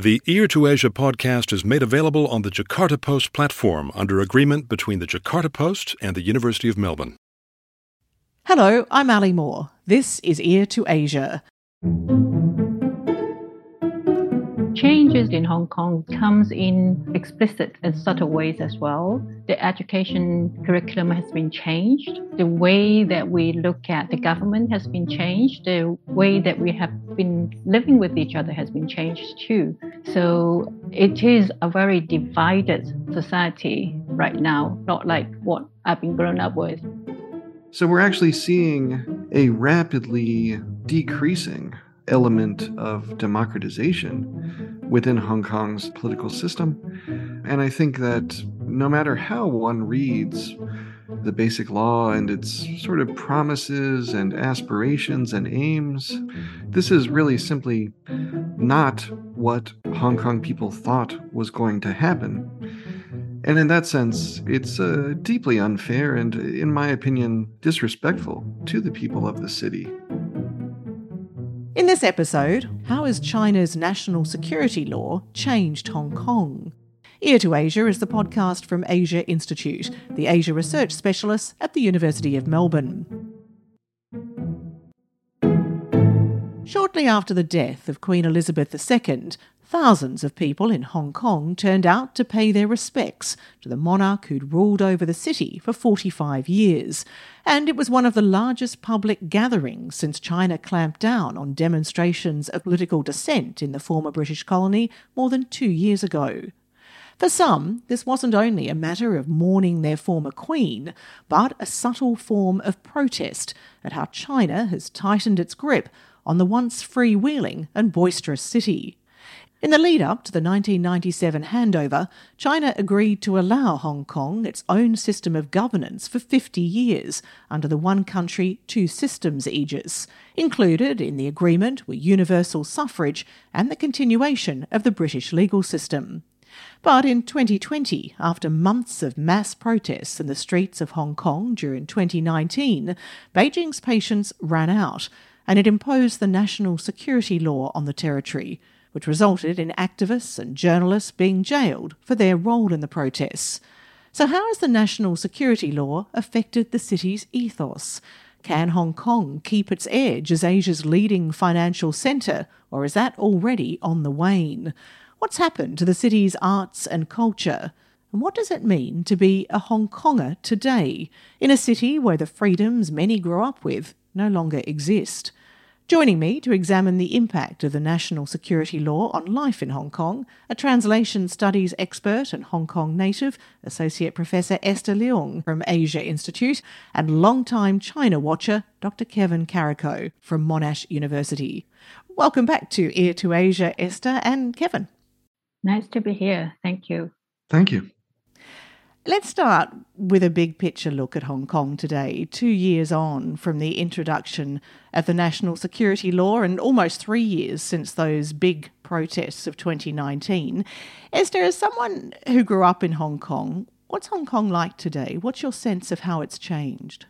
The Ear to Asia podcast is made available on the Jakarta Post platform under agreement between the Jakarta Post and the University of Melbourne. Hello, I'm Ali Moore. This is Ear to Asia. Changes in Hong Kong comes in explicit and subtle ways as well. The education curriculum has been changed. The way that we look at the government has been changed. The way that we have been living with each other has been changed too. So it is a very divided society right now, not like what I've been grown up with. So we're actually seeing a rapidly decreasing element of democratization within Hong Kong's political system. And I think that no matter how one reads the basic law and its sort of promises and aspirations and aims, this is really simply not what Hong Kong people thought was going to happen. And in that sense, it's uh, deeply unfair and, in my opinion, disrespectful to the people of the city. In this episode, how has China's national security law changed Hong Kong? Ear to Asia is the podcast from Asia Institute, the Asia research specialist at the University of Melbourne. Shortly after the death of Queen Elizabeth II, Thousands of people in Hong Kong turned out to pay their respects to the monarch who'd ruled over the city for 45 years, and it was one of the largest public gatherings since China clamped down on demonstrations of political dissent in the former British colony more than two years ago. For some, this wasn't only a matter of mourning their former queen, but a subtle form of protest at how China has tightened its grip on the once freewheeling and boisterous city. In the lead up to the 1997 handover, China agreed to allow Hong Kong its own system of governance for 50 years under the One Country, Two Systems aegis. Included in the agreement were universal suffrage and the continuation of the British legal system. But in 2020, after months of mass protests in the streets of Hong Kong during 2019, Beijing's patience ran out and it imposed the national security law on the territory which resulted in activists and journalists being jailed for their role in the protests. So, how has the national security law affected the city's ethos? Can Hong Kong keep its edge as Asia's leading financial centre, or is that already on the wane? What's happened to the city's arts and culture? And what does it mean to be a Hong Konger today, in a city where the freedoms many grew up with no longer exist? Joining me to examine the impact of the national security law on life in Hong Kong, a translation studies expert and Hong Kong native, Associate Professor Esther Leung from Asia Institute, and long-time China watcher, Dr. Kevin Carrico from Monash University. Welcome back to Ear to Asia, Esther and Kevin. Nice to be here. Thank you. Thank you. Let's start with a big picture look at Hong Kong today, two years on from the introduction of the national security law and almost three years since those big protests of 2019. Esther, as someone who grew up in Hong Kong, what's Hong Kong like today? What's your sense of how it's changed?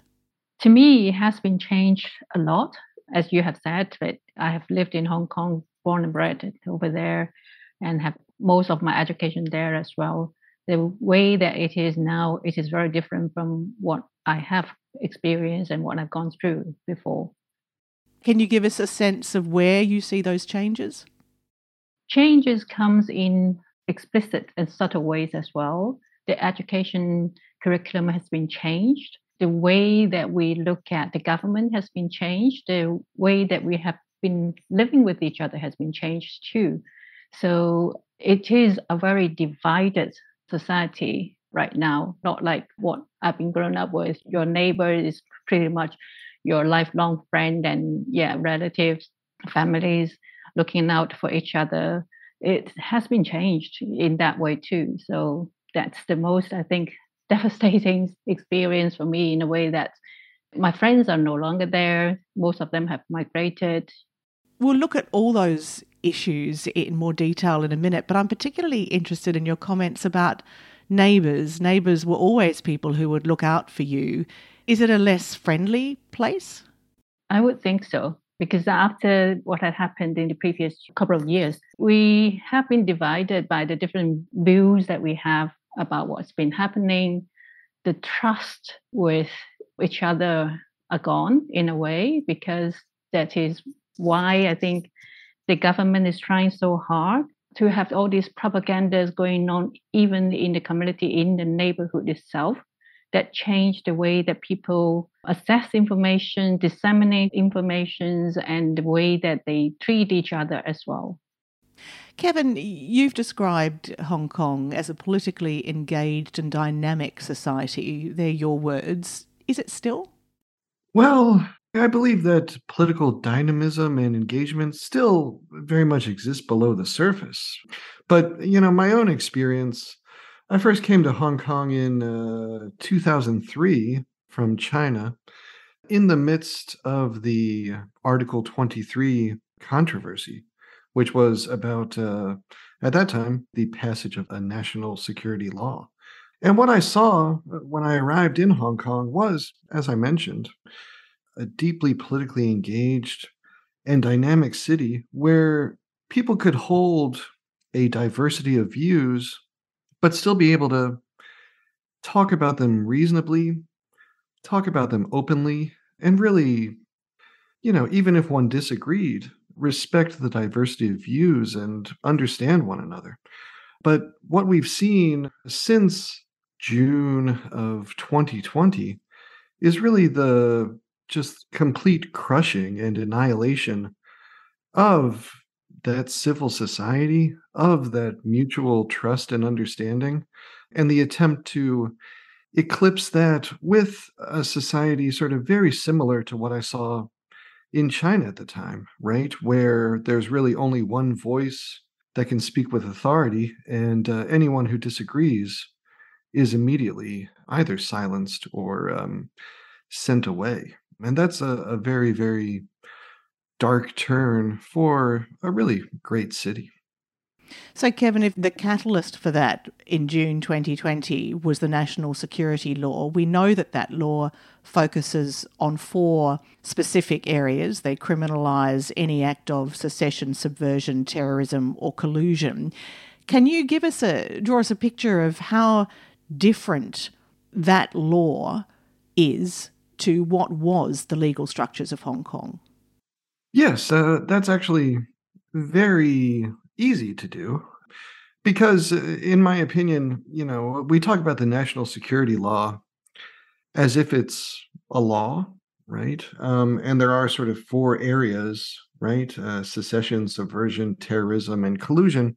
To me, it has been changed a lot, as you have said. But I have lived in Hong Kong, born and bred over there, and have most of my education there as well the way that it is now, it is very different from what I have experienced and what I've gone through before. Can you give us a sense of where you see those changes? Changes comes in explicit and subtle ways as well. The education curriculum has been changed. The way that we look at the government has been changed. The way that we have been living with each other has been changed too. So it is a very divided society right now, not like what I've been grown up with. Your neighbor is pretty much your lifelong friend and yeah, relatives, families looking out for each other. It has been changed in that way too. So that's the most, I think, devastating experience for me in a way that my friends are no longer there. Most of them have migrated. We'll look at all those issues in more detail in a minute, but I'm particularly interested in your comments about neighbours. Neighbours were always people who would look out for you. Is it a less friendly place? I would think so. because after what had happened in the previous couple of years, we have been divided by the different views that we have about what's been happening. The trust with each other are gone in a way because that is why I think the government is trying so hard to have all these propagandas going on even in the community in the neighborhood itself that change the way that people assess information disseminate information and the way that they treat each other as well Kevin, you've described Hong Kong as a politically engaged and dynamic society. They're your words. Is it still? Well, I believe that political dynamism and engagement still very much exist below the surface. But, you know, my own experience, I first came to Hong Kong in uh, 2003 from China in the midst of the Article 23 controversy which was about, uh, at that time, the passage of a national security law. And what I saw uh, when I arrived in Hong Kong was, as I mentioned, a deeply politically engaged and dynamic city where people could hold a diversity of views, but still be able to talk about them reasonably, talk about them openly, and really, you know, even if one disagreed, respect the diversity of views and understand one another. But what we've seen since June of 2020 is really the just complete crushing and annihilation of that civil society, of that mutual trust and understanding, and the attempt to eclipse that with a society sort of very similar to what I saw in China at the time, right? Where there's really only one voice that can speak with authority, and uh, anyone who disagrees is immediately either silenced or um, sent away. And that's a, a very, very dark turn for a really great city. So, Kevin, if the catalyst for that in June 2020 was the national security law, we know that that law focuses on four specific areas. They criminalise any act of secession, subversion, terrorism, or collusion. Can you give us a draw us a picture of how different that law is to what was the legal structures of Hong Kong? Yes, uh, that's actually very easy to do because uh, in my opinion you know we talk about the national security law as if it's a law right? Um, and there are sort of four areas right? Uh, secession subversion terrorism and collusion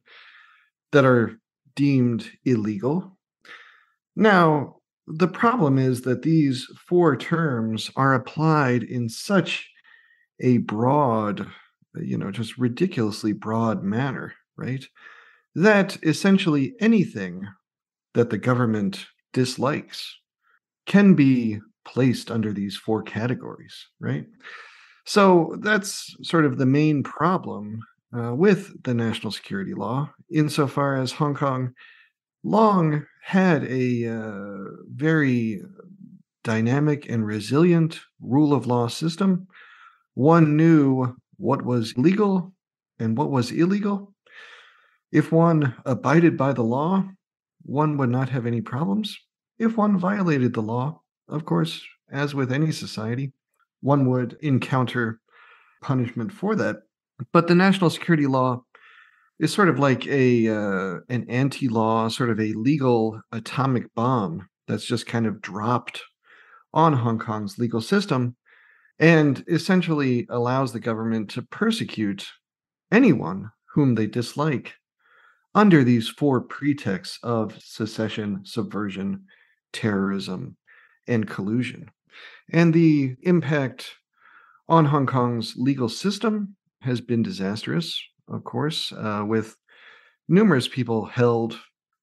that are deemed illegal. Now the problem is that these four terms are applied in such a broad you know, just ridiculously broad manner, right? That essentially anything that the government dislikes can be placed under these four categories, right? So that's sort of the main problem uh, with the national security law, insofar as Hong Kong long had a uh, very dynamic and resilient rule of law system. One knew what was legal and what was illegal. If one abided by the law, one would not have any problems. If one violated the law, of course, as with any society, one would encounter punishment for that. But the national security law is sort of like a uh, an anti-law, sort of a legal atomic bomb that's just kind of dropped on Hong Kong's legal system and essentially allows the government to persecute anyone whom they dislike under these four pretexts of secession, subversion, terrorism, and collusion. And the impact on Hong Kong's legal system has been disastrous, of course, uh, with numerous people held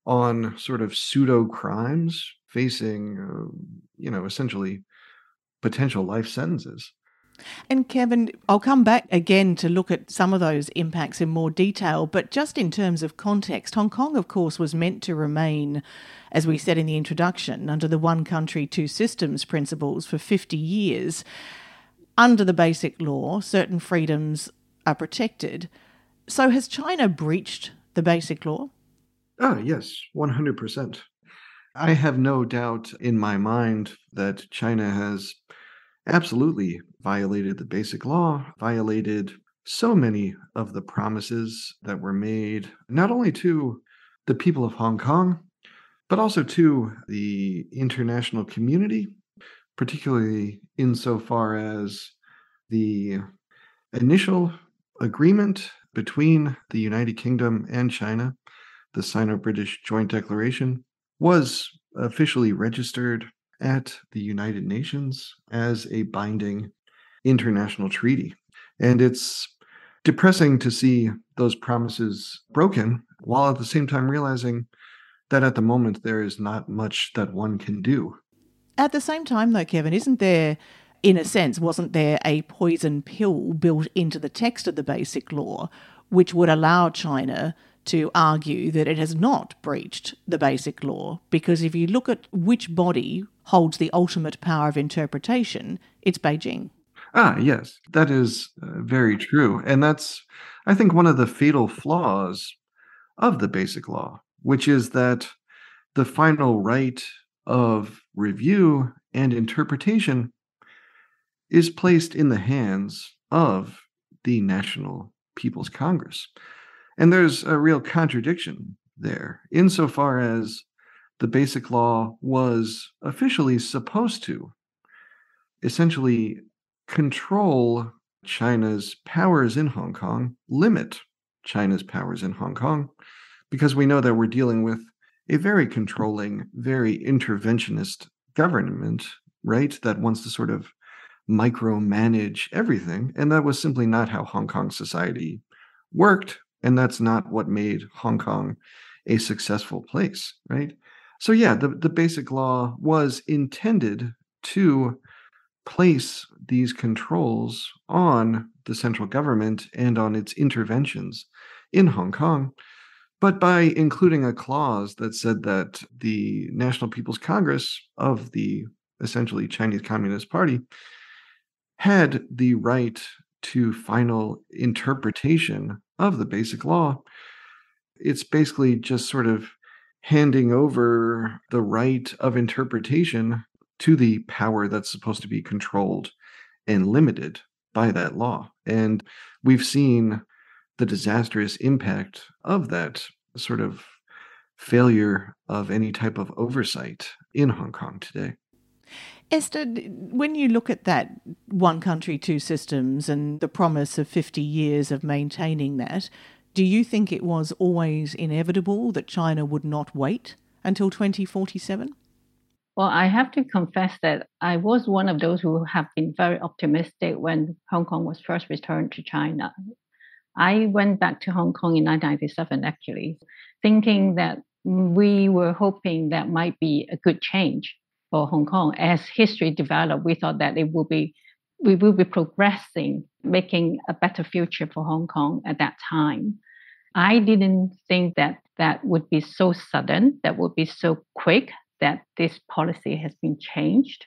on sort of pseudo crimes, facing, uh, you know, essentially potential life sentences. And Kevin, I'll come back again to look at some of those impacts in more detail, but just in terms of context, Hong Kong, of course, was meant to remain, as we said in the introduction, under the one country, two systems principles for 50 years. under the basic law, certain freedoms are protected. So has China breached the basic law? Ah, yes, 100%. I have no doubt in my mind that China has absolutely violated the basic law, violated so many of the promises that were made, not only to the people of Hong Kong, but also to the international community, particularly insofar as the initial agreement between the United Kingdom and China, the Sino British Joint Declaration, was officially registered at the United Nations as a binding international treaty. And it's depressing to see those promises broken while at the same time realizing that at the moment there is not much that one can do. At the same time, though, Kevin, isn't there, in a sense, wasn't there a poison pill built into the text of the basic law which would allow China to argue that it has not breached the basic law? Because if you look at which body holds the ultimate power of interpretation, it's Beijing. Ah, yes, that is uh, very true. And that's, I think, one of the fatal flaws of the basic law, which is that the final right of review and interpretation is placed in the hands of the National People's Congress. And there's a real contradiction there, insofar as the basic law was officially supposed to essentially control China's powers in Hong Kong, limit China's powers in Hong Kong, because we know that we're dealing with a very controlling, very interventionist government, right? That wants to sort of micromanage everything. And that was simply not how Hong Kong society worked. And that's not what made Hong Kong a successful place, right? So, yeah, the, the basic law was intended to place these controls on the central government and on its interventions in Hong Kong. But by including a clause that said that the National People's Congress of the essentially Chinese Communist Party had the right to final interpretation of the basic law, it's basically just sort of handing over the right of interpretation to the power that's supposed to be controlled and limited by that law. And we've seen the disastrous impact of that sort of failure of any type of oversight in Hong Kong today. Esther, when you look at that one country, two systems and the promise of 50 years of maintaining that, do you think it was always inevitable that China would not wait until 2047? Well, I have to confess that I was one of those who have been very optimistic when Hong Kong was first returned to China. I went back to Hong Kong in 1997, actually, thinking that we were hoping that might be a good change for Hong Kong. As history developed, we thought that it will be we will be progressing, making a better future for Hong Kong at that time. I didn't think that that would be so sudden, that would be so quick, that this policy has been changed.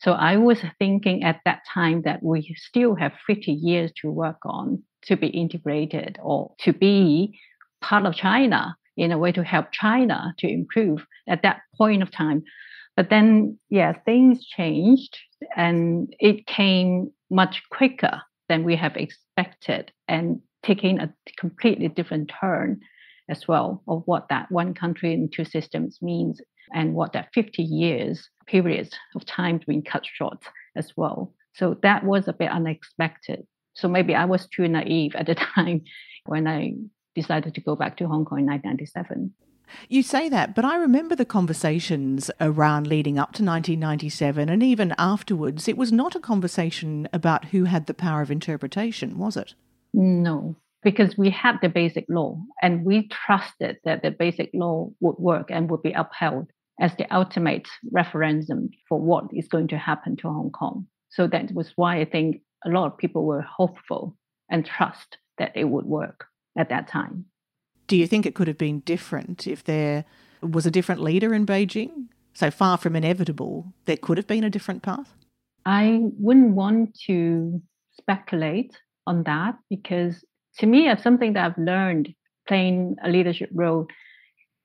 So I was thinking at that time that we still have 50 years to work on to be integrated or to be part of China in a way to help China to improve at that point of time. But then, yeah, things changed and it came much quicker than we have expected and taking a completely different turn as well of what that one country and two systems means and what that 50 years period of time being cut short as well. So that was a bit unexpected. So maybe I was too naive at the time when I decided to go back to Hong Kong in 1997. You say that, but I remember the conversations around leading up to 1997 and even afterwards. It was not a conversation about who had the power of interpretation, was it? No, because we had the basic law and we trusted that the basic law would work and would be upheld as the ultimate referendum for what is going to happen to Hong Kong. So that was why I think a lot of people were hopeful and trust that it would work at that time. Do you think it could have been different if there was a different leader in Beijing? So far from inevitable, there could have been a different path? I wouldn't want to speculate on that because to me, it's something that I've learned playing a leadership role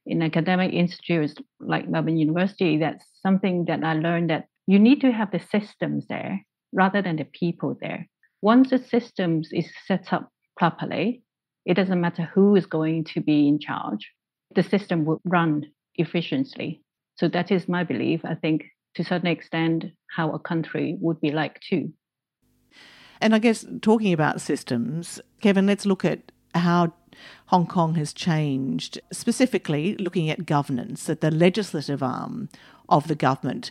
in academic institutes like Melbourne University. That's something that I learned that you need to have the systems there rather than the people there. Once the systems is set up properly, it doesn't matter who is going to be in charge, the system will run efficiently. So that is my belief. I think to a certain extent, how a country would be like too. And I guess talking about systems, Kevin, let's look at how Hong Kong has changed, specifically looking at governance, at the legislative arm of the government.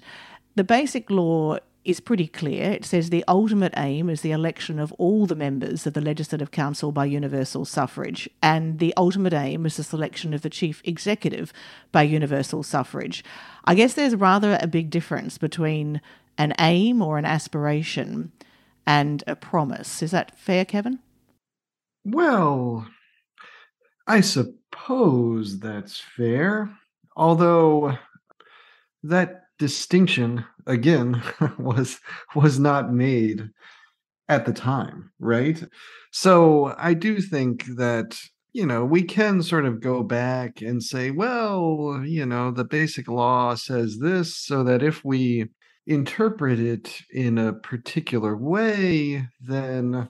The basic law is pretty clear. It says the ultimate aim is the election of all the members of the Legislative Council by universal suffrage, and the ultimate aim is the selection of the chief executive by universal suffrage. I guess there's rather a big difference between an aim or an aspiration and a promise. Is that fair, Kevin? Well, I suppose that's fair. Although that distinction again was was not made at the time right? So i do think that you know we can sort of go back and say well you know the basic law says this so that if we interpret it in a particular way then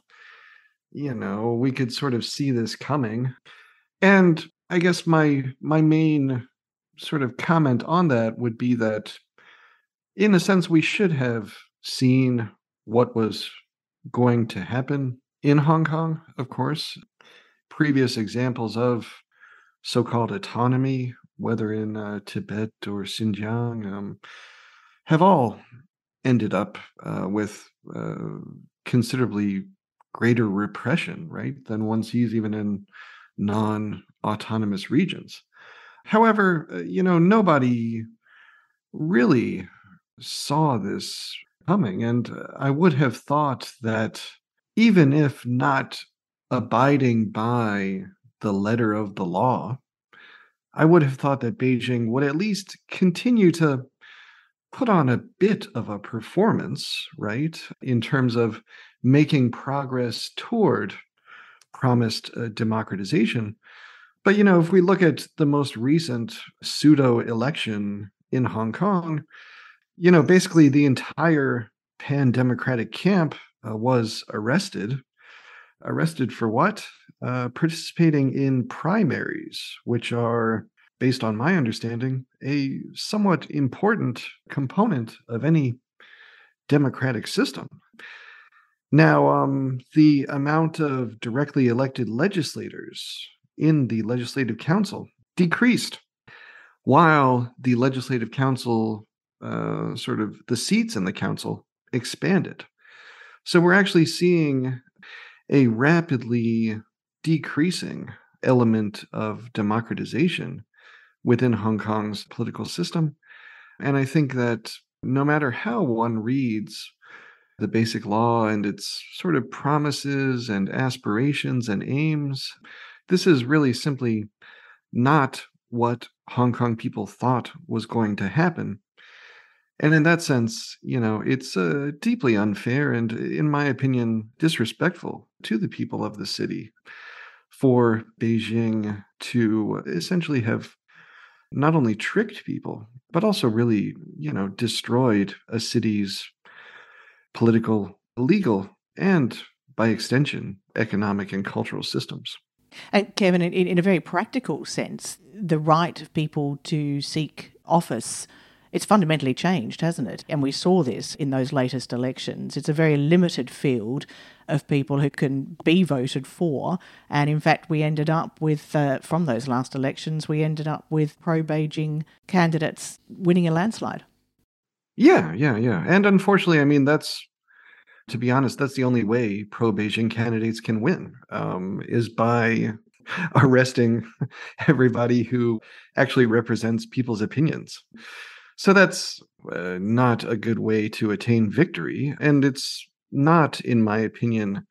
you know we could sort of see this coming. And i guess my my main sort of comment on that would be that in a sense, we should have seen what was going to happen in Hong Kong, of course. Previous examples of so called autonomy, whether in uh, Tibet or Xinjiang, um, have all ended up uh, with uh, considerably greater repression, right, than one sees even in non autonomous regions. However, uh, you know, nobody really saw this coming. And I would have thought that even if not abiding by the letter of the law, I would have thought that Beijing would at least continue to put on a bit of a performance, right, in terms of making progress toward promised uh, democratization. But, you know, if we look at the most recent pseudo election in Hong Kong, you know, basically the entire pan democratic camp uh, was arrested. Arrested for what? Uh, participating in primaries, which are, based on my understanding, a somewhat important component of any democratic system. Now, um, the amount of directly elected legislators in the Legislative Council decreased, while the Legislative Council uh, sort of the seats in the council expanded. So we're actually seeing a rapidly decreasing element of democratization within Hong Kong's political system. And I think that no matter how one reads the basic law and its sort of promises and aspirations and aims, this is really simply not what Hong Kong people thought was going to happen and in that sense, you know, it's uh, deeply unfair and, in my opinion, disrespectful to the people of the city for Beijing to essentially have not only tricked people, but also really, you know, destroyed a city's political, legal, and by extension, economic and cultural systems. And Kevin, in, in a very practical sense, the right of people to seek office it's fundamentally changed, hasn't it? And we saw this in those latest elections. It's a very limited field of people who can be voted for. And in fact, we ended up with, uh, from those last elections, we ended up with pro Beijing candidates winning a landslide. Yeah, yeah, yeah. And unfortunately, I mean, that's, to be honest, that's the only way pro Beijing candidates can win um, is by arresting everybody who actually represents people's opinions. So that's uh, not a good way to attain victory. And it's not, in my opinion,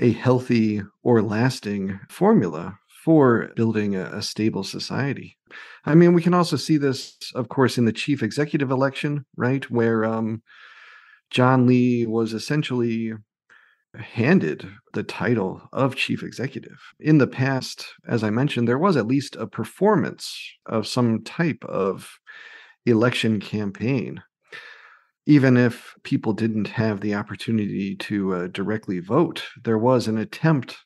a healthy or lasting formula for building a, a, stable society. I mean, we can also see this, of course, in the chief executive election, right? Where um, John Lee was essentially handed the title of chief executive. In the past, as I mentioned, there was at least a performance of some type of election campaign. Even if people didn't have the opportunity to uh, directly vote, there was an attempt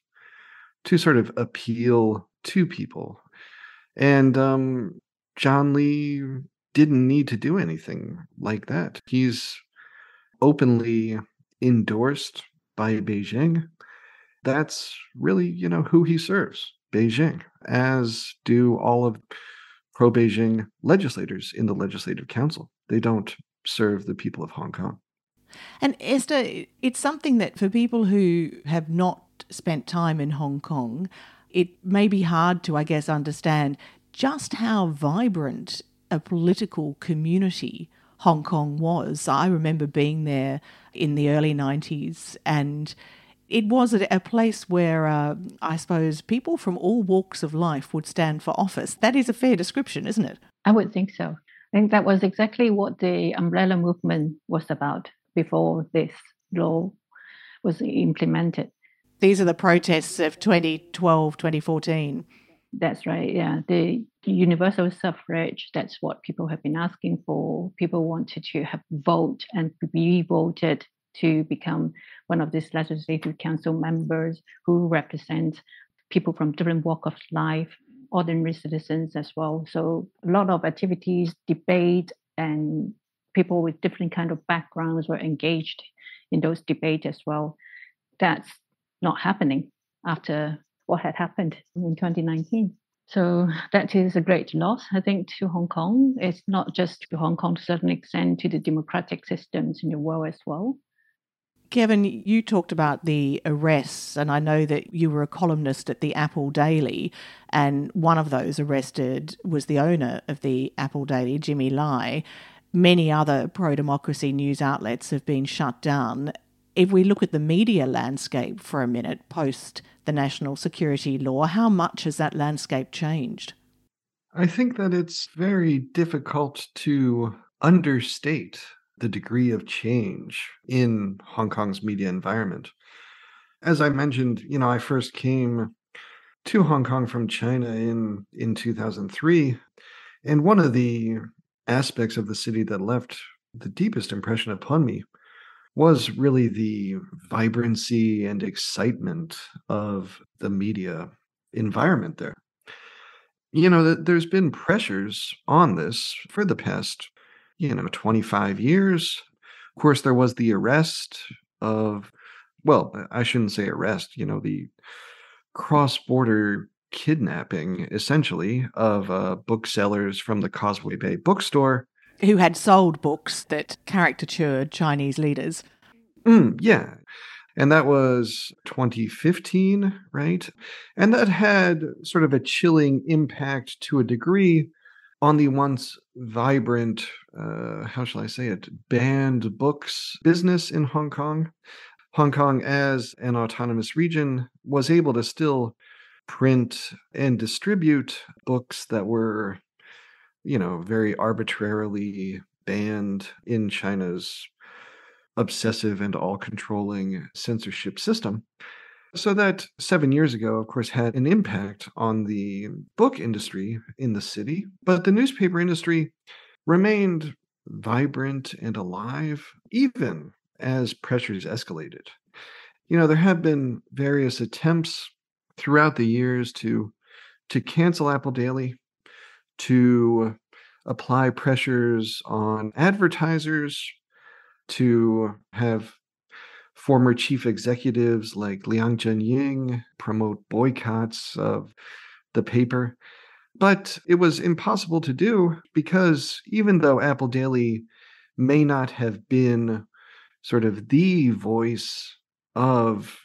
to sort of appeal to people. And um, John Lee didn't need to do anything like that. He's openly endorsed by Beijing. That's really, you know, who he serves, Beijing, as do all of pro Beijing legislators in the Legislative Council. They don't serve the people of Hong Kong. And Esther, it's something that for people who have not spent time in Hong Kong, it may be hard to, I guess, understand just how vibrant a political community Hong Kong was. I remember being there in the early 90s and it was a, place where uh, I suppose people from all walks of life would stand for office. That is a fair description, isn't it? I would think so. I think that was exactly what the umbrella movement was about before this law was implemented. These are the protests of 2012, 2014. That's right. Yeah. The universal suffrage, that's what people have been asking for. People wanted to have vote and be voted to become one of these legislative council members who represent people from different walk of life, ordinary citizens as well. So a lot of activities, debate, and people with different kind of backgrounds were engaged in those debates as well. That's not happening after what had happened in 2019. So that is a great loss, I think, to Hong Kong. It's not just to Hong Kong to a certain extent, to the democratic systems in the world as well. Kevin, you talked about the arrests, and I know that you were a columnist at the Apple Daily, and one of those arrested was the owner of the Apple Daily, Jimmy Lai. Many other pro democracy news outlets have been shut down if we look at the media landscape for a minute post the national security law, how much has that landscape changed? I think that it's very difficult to understate the degree of change in Hong Kong's media environment. As I mentioned, you know, I first came to Hong Kong from China in in 2003, and one of the aspects of the city that left the deepest impression upon me was really the vibrancy and excitement of the media environment there. You know, there's been pressures on this for the past, you know, 25 years. Of course, there was the arrest of, well, I shouldn't say arrest, you know, the cross border kidnapping, essentially, of uh, booksellers from the Causeway Bay bookstore who had sold books that caricatured Chinese leaders. Mm, yeah. And that was 2015, right? And that had sort of a chilling impact to a degree on the once vibrant, uh, how shall I say it, banned books business in Hong Kong. Hong Kong, as an autonomous region, was able to still print and distribute books that were you know, very arbitrarily banned in China's obsessive and all controlling censorship system. So, that seven years ago, of course, had an impact on the book industry in the city, but the newspaper industry remained vibrant and alive, even as pressures escalated. You know, there have been various attempts throughout the years to to cancel Apple Daily, to apply pressures on advertisers, to have former chief executives like Liang Zhenying promote boycotts of the paper. But it was impossible to do because even though Apple Daily may not have been sort of the voice of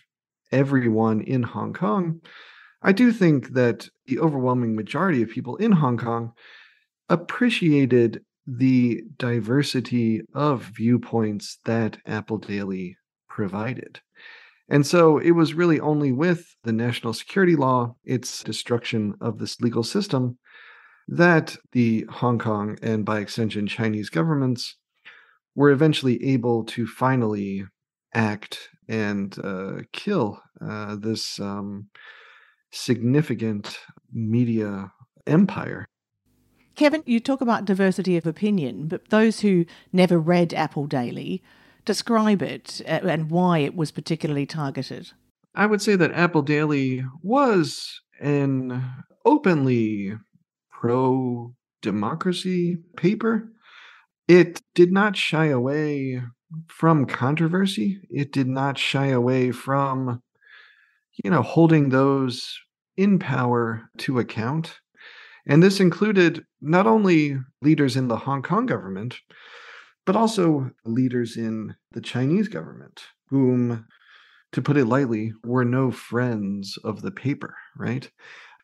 everyone in Hong Kong, I do think that the overwhelming majority of people in Hong Kong appreciated the diversity of viewpoints that Apple Daily provided. And so it was really only with the national security law, its destruction of this legal system, that the Hong Kong and by extension Chinese governments were eventually able to finally act and uh, kill uh, this um, significant media empire. Kevin, you talk about diversity of opinion, but those who never read Apple Daily describe it uh, and why it was particularly targeted. I would say that Apple Daily was an openly pro democracy paper. It did not shy away from controversy. It did not shy away from, you know, holding those in power to account. And this included not only leaders in the Hong Kong government, but also leaders in the Chinese government, whom, to put it lightly, were no friends of the paper, right?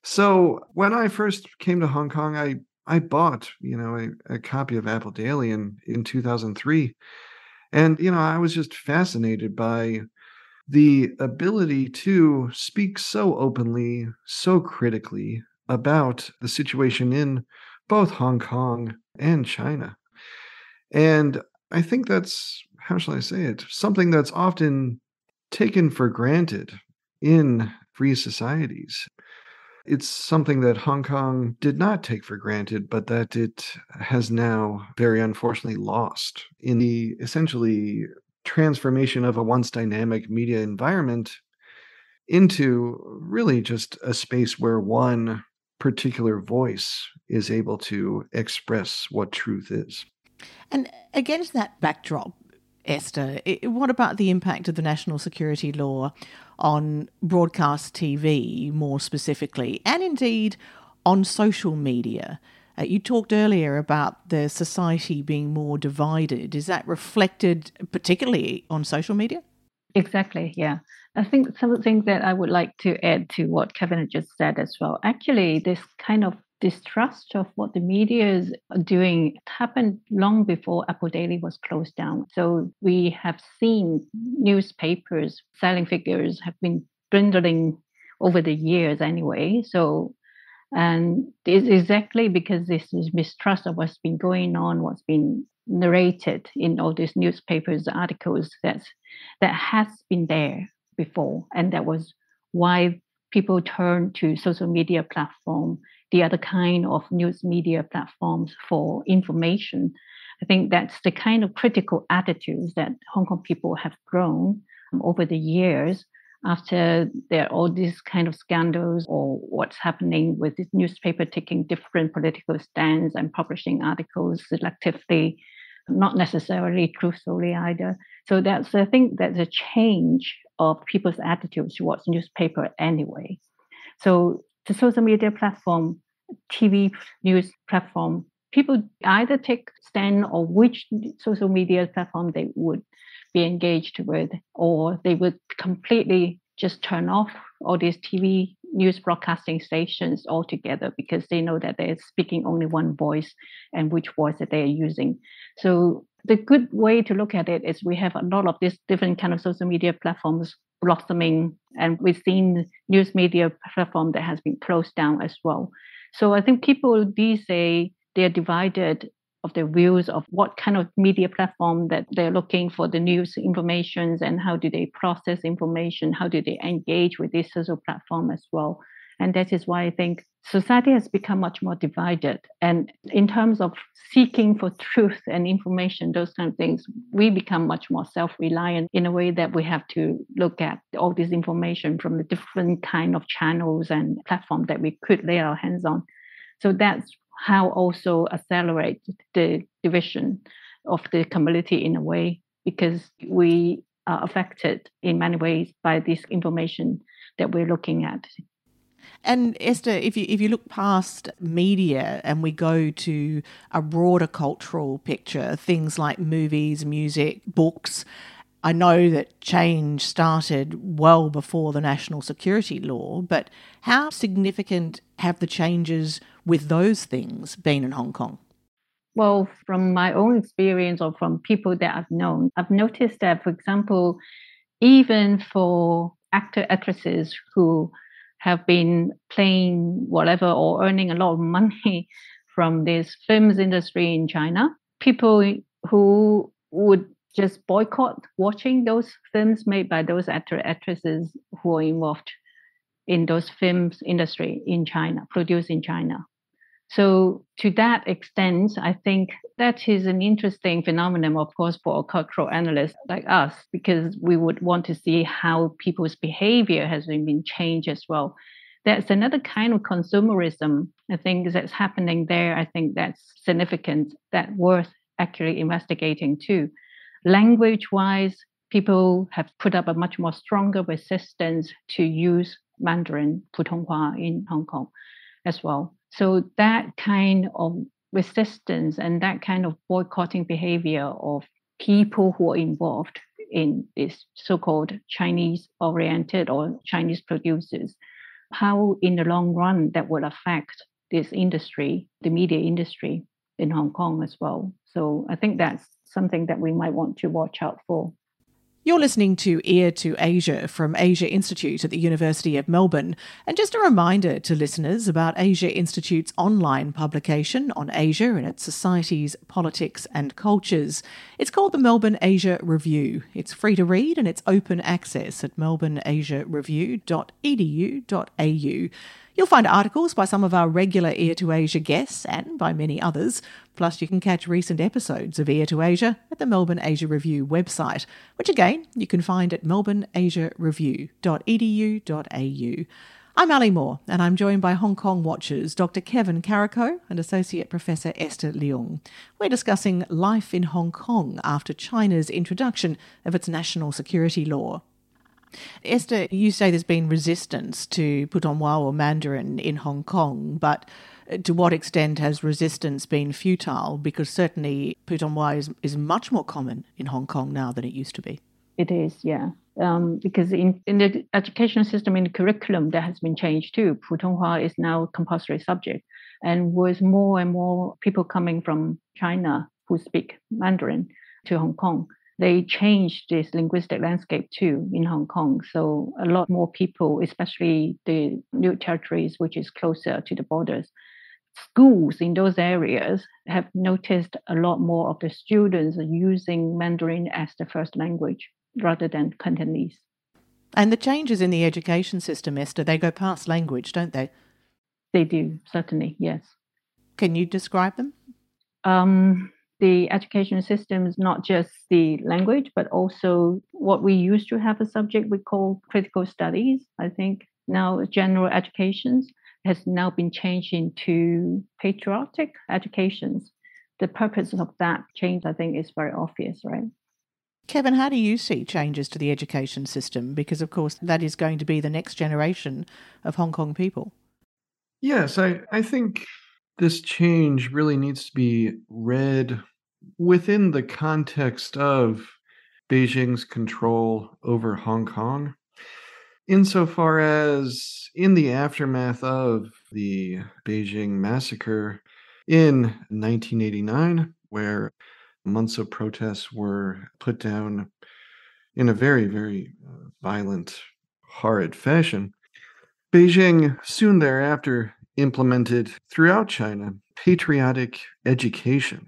So when I first came to Hong Kong, I I bought, you know, a, a copy of Apple Daily in in 2003. And you know, I was just fascinated by the ability to speak so openly, so critically about the situation in both Hong Kong and China. And I think that's, how shall I say it, something that's often taken for granted in free societies. It's something that Hong Kong did not take for granted, but that it has now very unfortunately lost in the essentially transformation of a once dynamic media environment into really just a space where one particular voice is able to express what truth is. And against that backdrop, Esther, what about the impact of the national security law on broadcast TV more specifically, and indeed on social media? Uh, you talked earlier about the society being more divided. Is that reflected particularly on social media? Exactly, yeah. I think some of the things that I would like to add to what Kevin just said as well. Actually, this kind of distrust of what the media is doing happened long before Apple Daily was closed down. So we have seen newspapers selling figures have been dwindling over the years anyway. So and it's exactly because this is mistrust of what's been going on, what's been narrated in all these newspapers articles that's that has been there before and that was why people turn to social media platform the other kind of news media platforms for information. I think that's the kind of critical attitudes that Hong Kong people have grown um, over the years after there are all these kind of scandals or what's happening with this newspaper taking different political stands and publishing articles selectively, not necessarily truthfully either. So that's I think that's a change of people's attitudes towards newspaper anyway. So the social media platform, TV news platform, people either take stand on which social media platform they would be engaged with, or they would completely just turn off all these TV news broadcasting stations altogether because they know that they're speaking only one voice and which voice that they're using. So the good way to look at it is we have a lot of these different kind of social media platforms blossoming and we've seen news media platform that has been closed down as well. So I think people these days they're divided of their views of what kind of media platform that they're looking for the news informations and how do they process information, how do they engage with this social platform as well. And that is why I think society has become much more divided. And in terms of seeking for truth and information, those kind of things, we become much more self-reliant in a way that we have to look at all this information from the different kind of channels and platforms that we could lay our hands on. So that's how also accelerate the division of the community in a way because we are affected in many ways by this information that we're looking at. And Esther, if you if you look past media and we go to a broader cultural picture, things like movies, music, books, I know that change started well before the national security law, but how significant have the changes with those things been in Hong Kong? Well, from my own experience or from people that I've known, I've noticed that, for example, even for actor actresses who have been playing whatever or earning a lot of money from this films industry in China. People who would just boycott watching those films made by those actor actresses who are involved in those films industry in China, produced in China. So to that extent, I think that is an interesting phenomenon, of course, for a cultural analyst like us, because we would want to see how people's behavior has been changed as well. That's another kind of consumerism, I think, that's happening there. I think that's significant, that worth actually investigating too. Language wise, people have put up a much more stronger resistance to use Mandarin, Putonghua in Hong Kong as well. So that kind of resistance and that kind of boycotting behavior of people who are involved in this so-called Chinese oriented or Chinese producers, how in the long run that will affect this industry, the media industry in Hong Kong as well. So I think that's something that we might want to watch out for. You're listening to Ear to Asia from Asia Institute at the University of Melbourne. And just a reminder to listeners about Asia Institute's online publication on Asia and its societies, politics, and cultures. It's called the Melbourne Asia Review. It's free to read and it's open access at melbourneasiareview.edu.au. You'll find articles by some of our regular Ear to Asia guests and by many others. Plus, you can catch recent episodes of Ear to Asia at the Melbourne Asia Review website, which again you can find at melbourneasiareview.edu.au. I'm Ali Moore, and I'm joined by Hong Kong watchers Dr. Kevin Carrico and Associate Professor Esther Leung. We're discussing life in Hong Kong after China's introduction of its national security law. Esther, you say there's been resistance to Putonghua or Mandarin in Hong Kong, but to what extent has resistance been futile? Because certainly Putonghua is, is much more common in Hong Kong now than it used to be. It is, yeah. Um, because in, in the education system, in the curriculum, that has been changed too. Putonghua is now a compulsory subject. And with more and more people coming from China who speak Mandarin to Hong Kong, they changed this linguistic landscape too in Hong Kong. So a lot more people, especially the new territories, which is closer to the borders, schools in those areas have noticed a lot more of the students using Mandarin as the first language rather than Cantonese. And the changes in the education system, Esther, they go past language, don't they? They do, certainly, yes. Can you describe them? Um, the education system is not just the language, but also what we used to have a subject we call critical studies. I think now general educations has now been changed into patriotic educations. The purpose of that change, I think, is very obvious, right? Kevin, how do you see changes to the education system? Because, of course, that is going to be the next generation of Hong Kong people. Yes, I, I think this change really needs to be read within the context of Beijing's control over Hong Kong, insofar as in the aftermath of the Beijing massacre in 1989, where months of protests were put down in a very, very uh, violent, horrid fashion, Beijing soon thereafter implemented throughout China patriotic education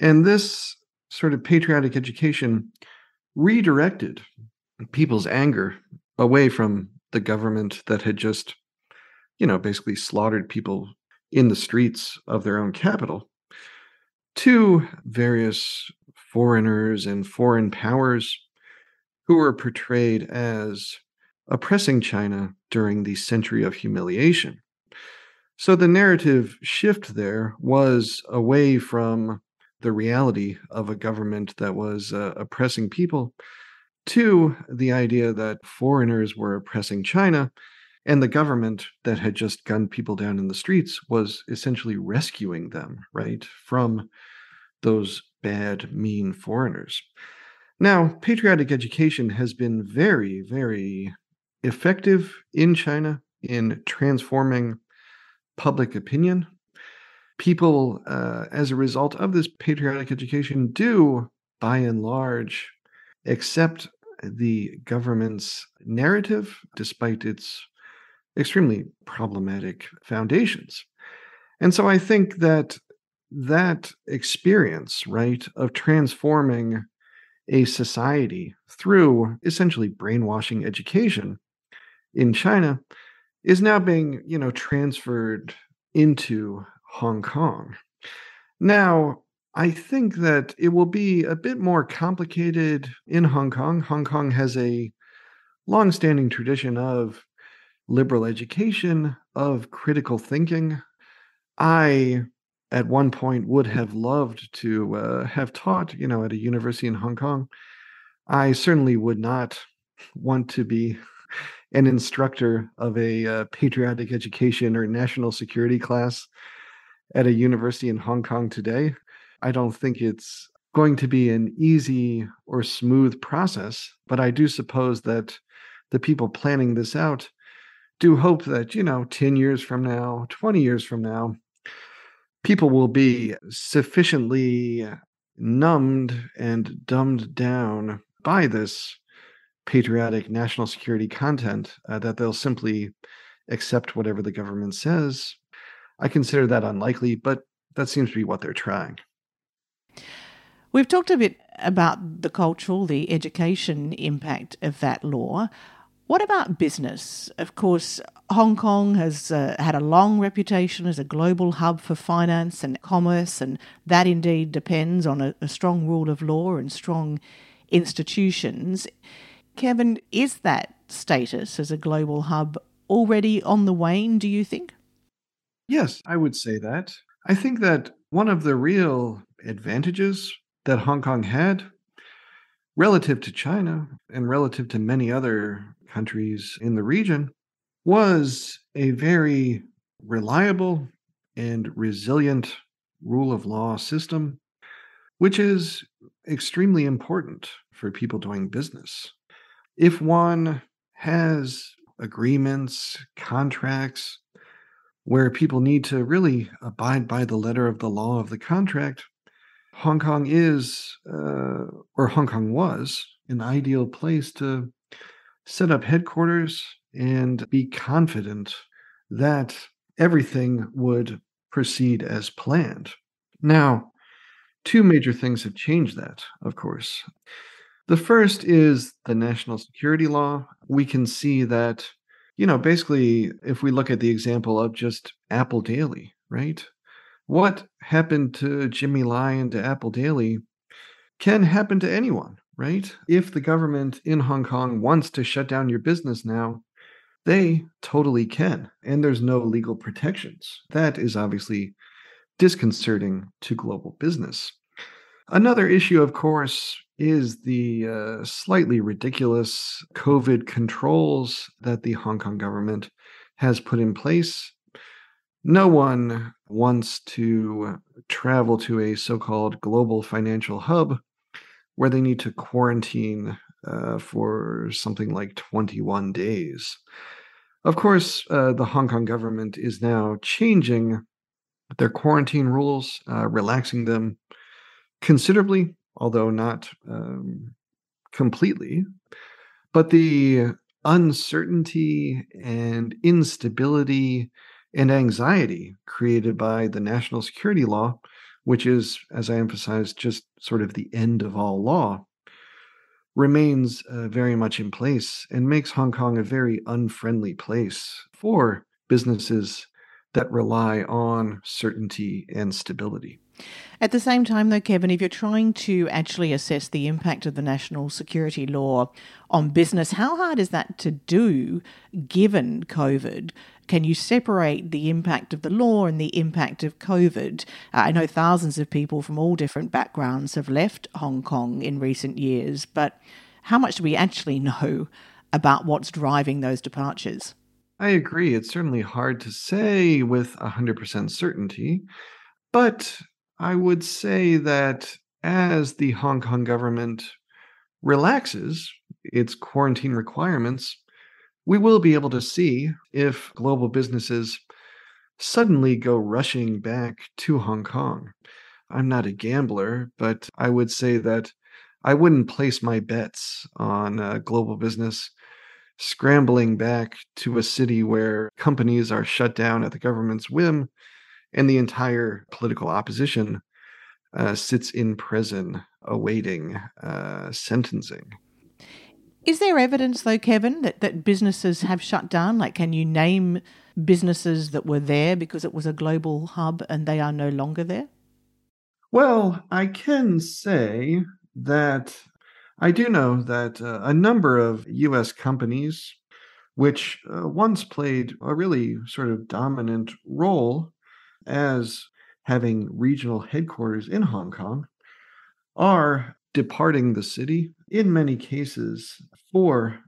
and this sort of patriotic education redirected people's anger away from the government that had just, you know, basically slaughtered people in the streets of their own capital to various foreigners and foreign powers who were portrayed as oppressing China during the century of humiliation. So the narrative shift there was away from the reality of a government that was uh, oppressing people to the idea that foreigners were oppressing China and the government that had just gunned people down in the streets was essentially rescuing them, right, from those bad, mean foreigners. Now, patriotic education has been very, very effective in China in transforming public opinion people, uh, as a result of this patriotic education, do by and large accept the government's narrative, despite its extremely problematic foundations. And so I think that that experience, right, of transforming a society through essentially brainwashing education in China is now being, you know, transferred into Hong Kong. Now, I think that it will be a bit more complicated in Hong Kong. Hong Kong has a long-standing tradition of liberal education, of critical thinking. I at one point would have loved to uh, have taught, you know, at a university in Hong Kong. I certainly would not want to be an instructor of a uh, patriotic education or national security class at a university in Hong Kong today. I don't think it's going to be an easy or smooth process, but I do suppose that the people planning this out do hope that, you know, 10 years from now, 20 years from now, people will be sufficiently numbed and dumbed down by this patriotic national security content uh, that they'll simply accept whatever the government says. I consider that unlikely, but that seems to be what they're trying. We've talked a bit about the cultural, the education impact of that law. What about business? Of course, Hong Kong has uh, had a long reputation as a global hub for finance and commerce, and that indeed depends on a, a strong rule of law and strong institutions. Kevin, is that status as a global hub already on the wane, do you think? Yes, I would say that. I think that one of the real advantages that Hong Kong had relative to China and relative to many other countries in the region was a very reliable and resilient rule of law system, which is extremely important for people doing business. If one has agreements, contracts, where people need to really abide by the letter of the law of the contract, Hong Kong is, uh, or Hong Kong was, an ideal place to set up headquarters and be confident that everything would proceed as planned. Now, two major things have changed that, of course. The first is the national security law. We can see that, you know, basically, if we look at the example of just Apple Daily, right? What happened to Jimmy and to Apple Daily can happen to anyone right? If the government in Hong Kong wants to shut down your business now, they totally can. And there's no legal protections. That is obviously disconcerting to global business. Another issue, of course, is the uh, slightly ridiculous COVID controls that the Hong Kong government has put in place. No one wants to travel to a so called global financial hub where they need to quarantine uh, for something like 21 days. Of course, uh, the Hong Kong government is now changing their quarantine rules, uh, relaxing them considerably, although not um, completely. But the uncertainty and instability and anxiety created by the national security law which is, as I emphasized, just sort of the end of all law, remains uh, very much in place and makes Hong Kong a very unfriendly place for businesses that rely on certainty and stability. At the same time, though, Kevin, if you're trying to actually assess the impact of the national security law on business, how hard is that to do given COVID? Can you separate the impact of the law and the impact of COVID? Uh, I know thousands of people from all different backgrounds have left Hong Kong in recent years, but how much do we actually know about what's driving those departures? I agree. It's certainly hard to say with 100% certainty, but I would say that as the Hong Kong government relaxes its quarantine requirements, we will be able to see if global businesses suddenly go rushing back to Hong Kong. I'm not a gambler, but I would say that I wouldn't place my bets on global business scrambling back to a city where companies are shut down at the government's whim and the entire political opposition uh, sits in prison awaiting uh, sentencing. Is there evidence, though, Kevin, that, that businesses have shut down? Like, can you name businesses that were there because it was a global hub and they are no longer there? Well, I can say that I do know that uh, a number of US companies, which uh, once played a really sort of dominant role as having regional headquarters in Hong Kong, are departing the city in many cases for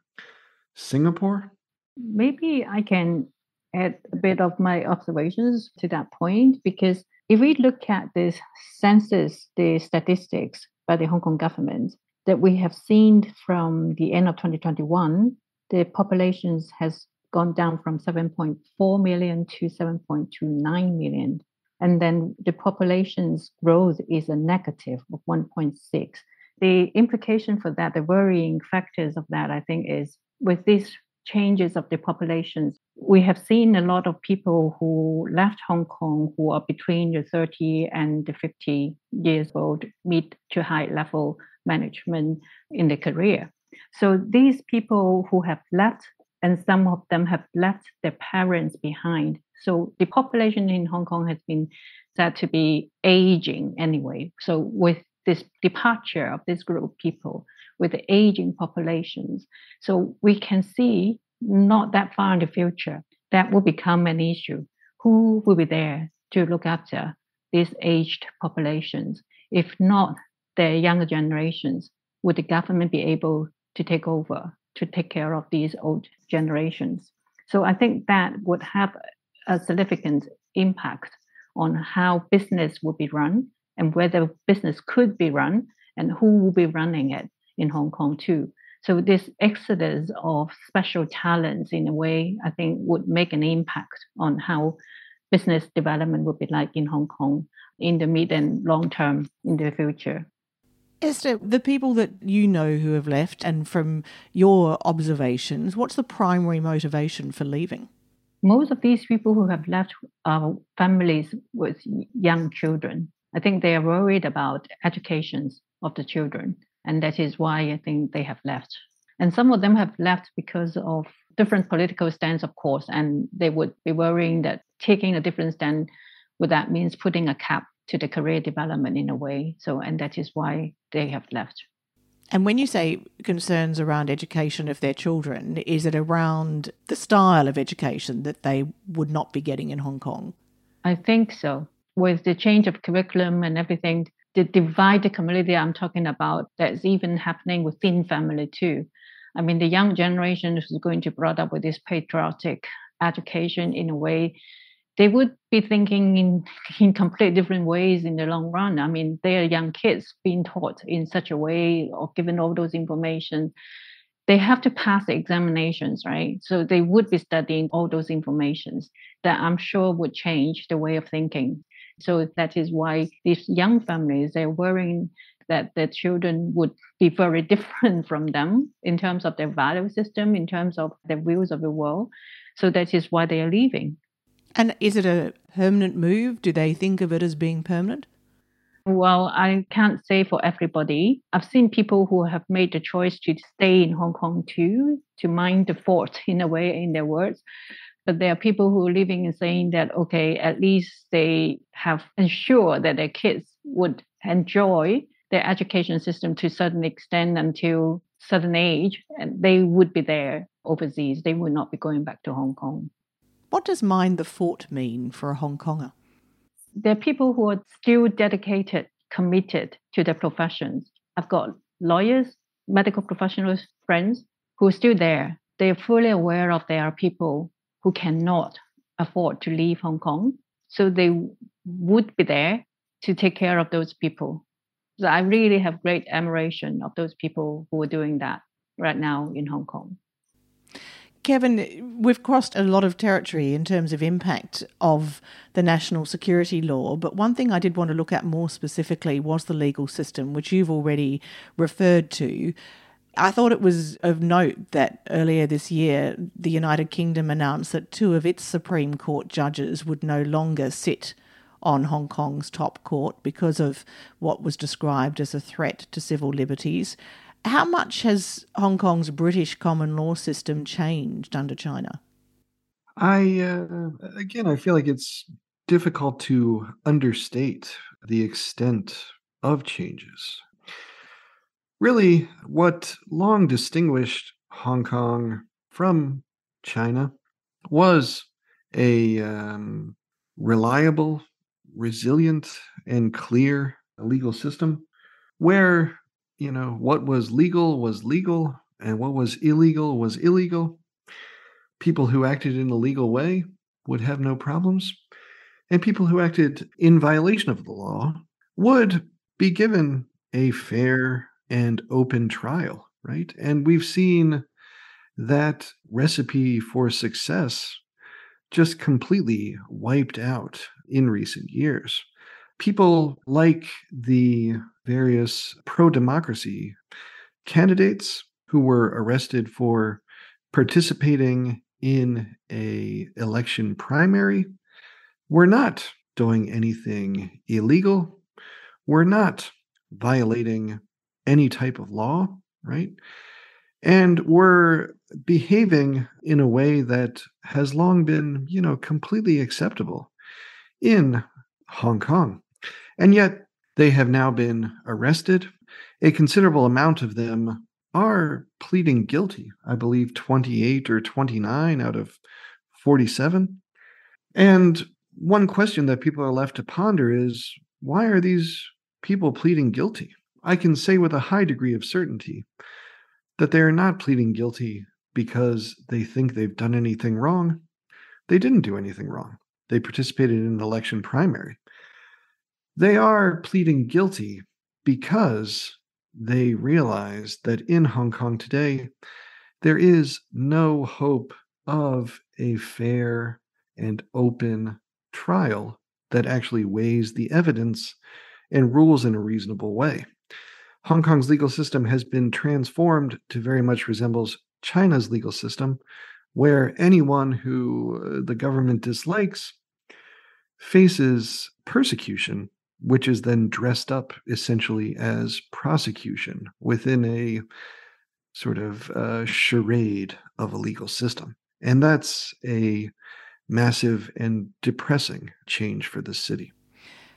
Singapore. Maybe I can add a bit of my observations to that point because if we look at this census, the statistics by the Hong Kong government that we have seen from the end of 2021, the populations has gone down from 7.4 million to 7.29 million. And then the population's growth is a negative of 1.6. The implication for that, the worrying factors of that, I think, is with these changes of the populations, we have seen a lot of people who left Hong Kong who are between the 30 and the 50 years old, mid to high level management in their career. So these people who have left, and some of them have left their parents behind. So the population in Hong Kong has been said to be aging anyway. So with this departure of this group of people, with the aging populations. So we can see not that far in the future that will become an issue. Who will be there to look after these aged populations? If not the younger generations, would the government be able to take over to take care of these old generations? So I think that would have a significant impact on how business would be run and whether business could be run and who will be running it in Hong Kong too. So this exodus of special talents in a way, I think would make an impact on how business development would be like in Hong Kong in the mid and long term in the future. Esther, the people that you know who have left and from your observations, what's the primary motivation for leaving? Most of these people who have left are families with young children. I think they are worried about educations of the children. And that is why I think they have left. And some of them have left because of different political stance, of course, and they would be worrying that taking a different stand would that means putting a cap to the career development in a way. So, and that is why they have left. And when you say concerns around education of their children, is it around the style of education that they would not be getting in Hong Kong? I think so. With the change of curriculum and everything, the divided community I'm talking about that's even happening within family too. I mean, the young generation is going to be brought up with this patriotic education in a way, they would be thinking in, in complete different ways in the long run. I mean, they are young kids being taught in such a way or given all those information. They have to pass the examinations, right? So they would be studying all those informations that I'm sure would change the way of thinking. So that is why these young families they're worrying that their children would be very different from them in terms of their value system, in terms of their views of the world. So that is why they are leaving. And is it a permanent move? Do they think of it as being permanent? Well, I can't say for everybody. I've seen people who have made the choice to stay in Hong Kong too, to mind the fort in a way, in their words. But there are people who are living and saying that, okay, at least they have ensured that their kids would enjoy their education system to a certain extent until certain age, and they would be there overseas. They would not be going back to Hong Kong. What does mind the fort mean for a Hong Konger? There are people who are still dedicated, committed to their professions. I've got lawyers, medical professionals, friends who are still there. They are fully aware of there are people who cannot afford to leave Hong Kong. So they would be there to take care of those people. So I really have great admiration of those people who are doing that right now in Hong Kong. Kevin, we've crossed a lot of territory in terms of impact of the national security law, but one thing I did want to look at more specifically was the legal system, which you've already referred to. I thought it was of note that earlier this year, the United Kingdom announced that two of its Supreme Court judges would no longer sit on Hong Kong's top court because of what was described as a threat to civil liberties. How much has Hong Kong's British common law system changed under China? I, uh, again, I feel like it's difficult to understate the extent of changes. Really, what long distinguished Hong Kong from China was a um, reliable, resilient, and clear legal system where, you know, what was legal was legal and what was illegal was illegal. People who acted in a legal way would have no problems, and people who acted in violation of the law would be given a fair and open trial, right? And we've seen that recipe for success just completely wiped out in recent years. People like the various pro democracy candidates who were arrested for participating in a election primary were not doing anything illegal were not violating any type of law right and were behaving in a way that has long been, you know, completely acceptable in Hong Kong. And yet they have now been arrested. A considerable amount of them are pleading guilty. I believe 28 or 29 out of 47. And one question that people are left to ponder is why are these people pleading guilty? I can say with a high degree of certainty that they are not pleading guilty because they think they've done anything wrong. They didn't do anything wrong. They participated in an election primary. They are pleading guilty because they realize that in Hong Kong today, there is no hope of a fair and open trial that actually weighs the evidence and rules in a reasonable way. Hong Kong's legal system has been transformed to very much resembles China's legal system, where anyone who uh, the government dislikes faces persecution, which is then dressed up essentially as prosecution within a sort of uh, charade of a legal system. And that's a massive and depressing change for the city.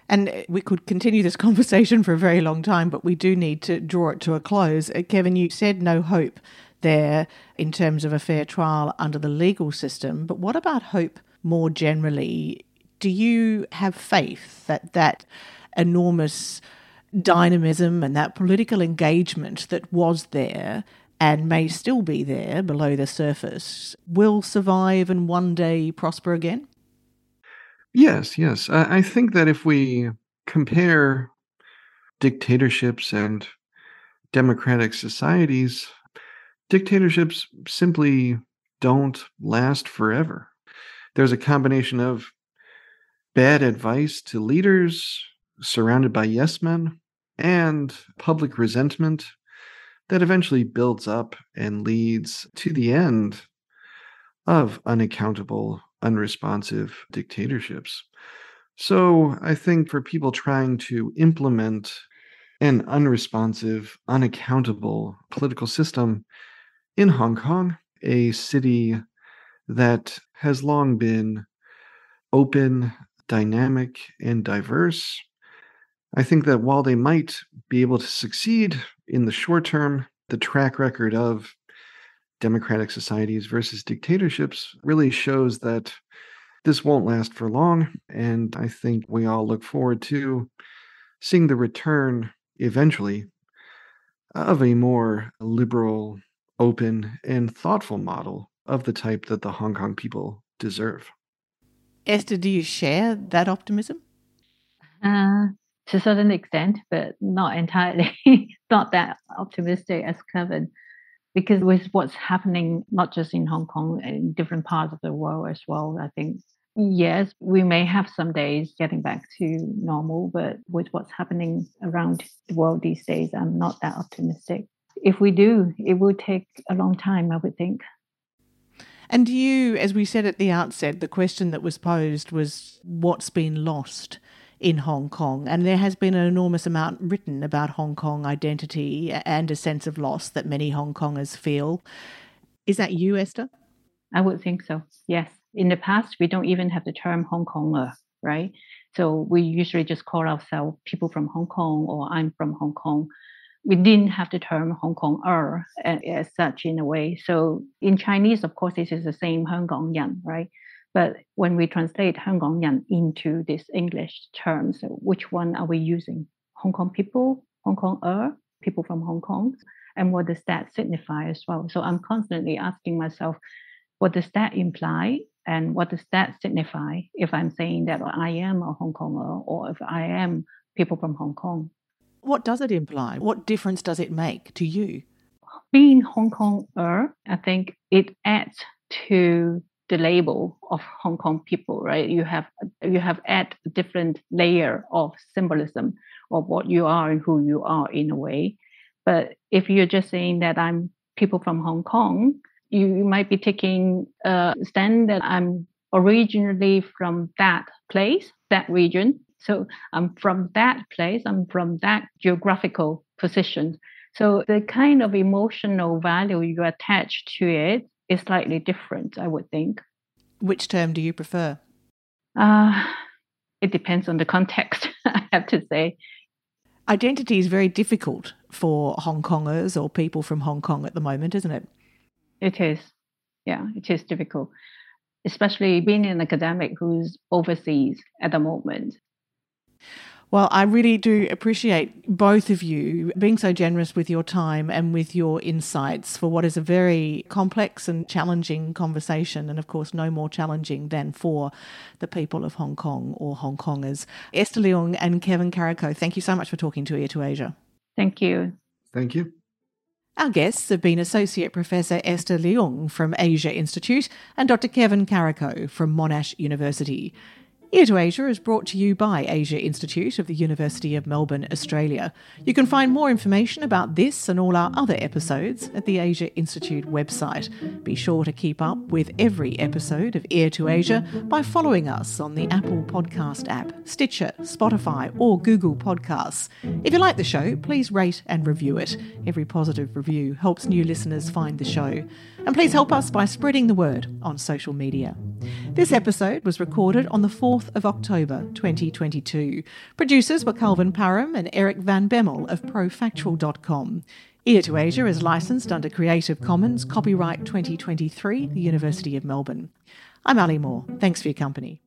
And we could continue this conversation for a very long time, but we do need to draw it to a close. Uh, Kevin, you said no hope there in terms of a fair trial under the legal system, but what about hope more generally? Do you have faith that that enormous dynamism and that political engagement that was there and may still be there below the surface will survive and one day prosper again? Yes, yes. I, think that if we compare dictatorships and democratic societies, dictatorships simply don't last forever. There's a combination of bad advice to leaders surrounded by yes men and public resentment that eventually builds up and leads to the end of unaccountable unresponsive dictatorships. So I think for people trying to implement an unresponsive, unaccountable political system in Hong Kong, a city that has long been open, dynamic, and diverse, I think that while they might be able to succeed in the short term, the track record of democratic societies versus dictatorships really shows that this won't last for long. And I think we all look forward to seeing the return eventually of a more liberal, open, and thoughtful model of the type that the Hong Kong people deserve. Esther, do you share that optimism? Uh, to a certain extent, but not entirely. not that optimistic as Kevin because with what's happening not just in Hong Kong in different parts of the world as well, I think yes, we may have some days getting back to normal, but with what's happening around the world these days, I'm not that optimistic. If we do, it will take a long time, I would think. And you, as we said at the outset, the question that was posed was what's been lost in Hong Kong? And there has been an enormous amount written about Hong Kong identity and a sense of loss that many Hong Kongers feel. Is that you, Esther? I would think so, yes. In the past, we don't even have the term Hong Konger, right? So we usually just call ourselves people from Hong Kong or I'm from Hong Kong we didn't have the term Hong Konger as such in a way. So in Chinese, of course, this is the same Hong Kong Yan, right? But when we translate Hong Kong Yan into this English term, so which one are we using? Hong Kong people, Hong Konger, people from Hong Kong, and what does that signify as well? So I'm constantly asking myself, what does that imply? And what does that signify if I'm saying that I am a Hong Konger or if I am people from Hong Kong? What does it imply? What difference does it make to you? Being Hong Konger, I think it adds to the label of Hong Kong people, right? You have you have add a different layer of symbolism of what you are and who you are in a way. But if you're just saying that I'm people from Hong Kong, you, you might be taking a stand that I'm originally from that place, that region, so I'm from that place, I'm from that geographical position. So the kind of emotional value you attach to it is slightly different, I would think. Which term do you prefer? Uh, it depends on the context, I have to say. Identity is very difficult for Hong Kongers or people from Hong Kong at the moment, isn't it? It is. Yeah, it is difficult, especially being an academic who's overseas at the moment. Well, I really do appreciate both of you being so generous with your time and with your insights for what is a very complex and challenging conversation, and of course, no more challenging than for the people of Hong Kong or Hong Kongers. Esther Leung and Kevin Carrico, thank you so much for talking to Ear to Asia. Thank you. Thank you. Our guests have been Associate Professor Esther Leung from Asia Institute and Dr. Kevin Carrico from Monash University. Ear to Asia is brought to you by Asia Institute of the University of Melbourne, Australia. You can find more information about this and all our other episodes at the Asia Institute website. Be sure to keep up with every episode of Ear to Asia by following us on the Apple Podcast app, Stitcher, Spotify, or Google Podcasts. If you like the show, please rate and review it. Every positive review helps new listeners find the show. And please help us by spreading the word on social media. This episode was recorded on the 4th of October 2022. Producers were Calvin Parham and Eric Van Bemmel of profactual.com. Ear to Asia is licensed under Creative Commons Copyright 2023, the University of Melbourne. I'm Ali Moore. Thanks for your company.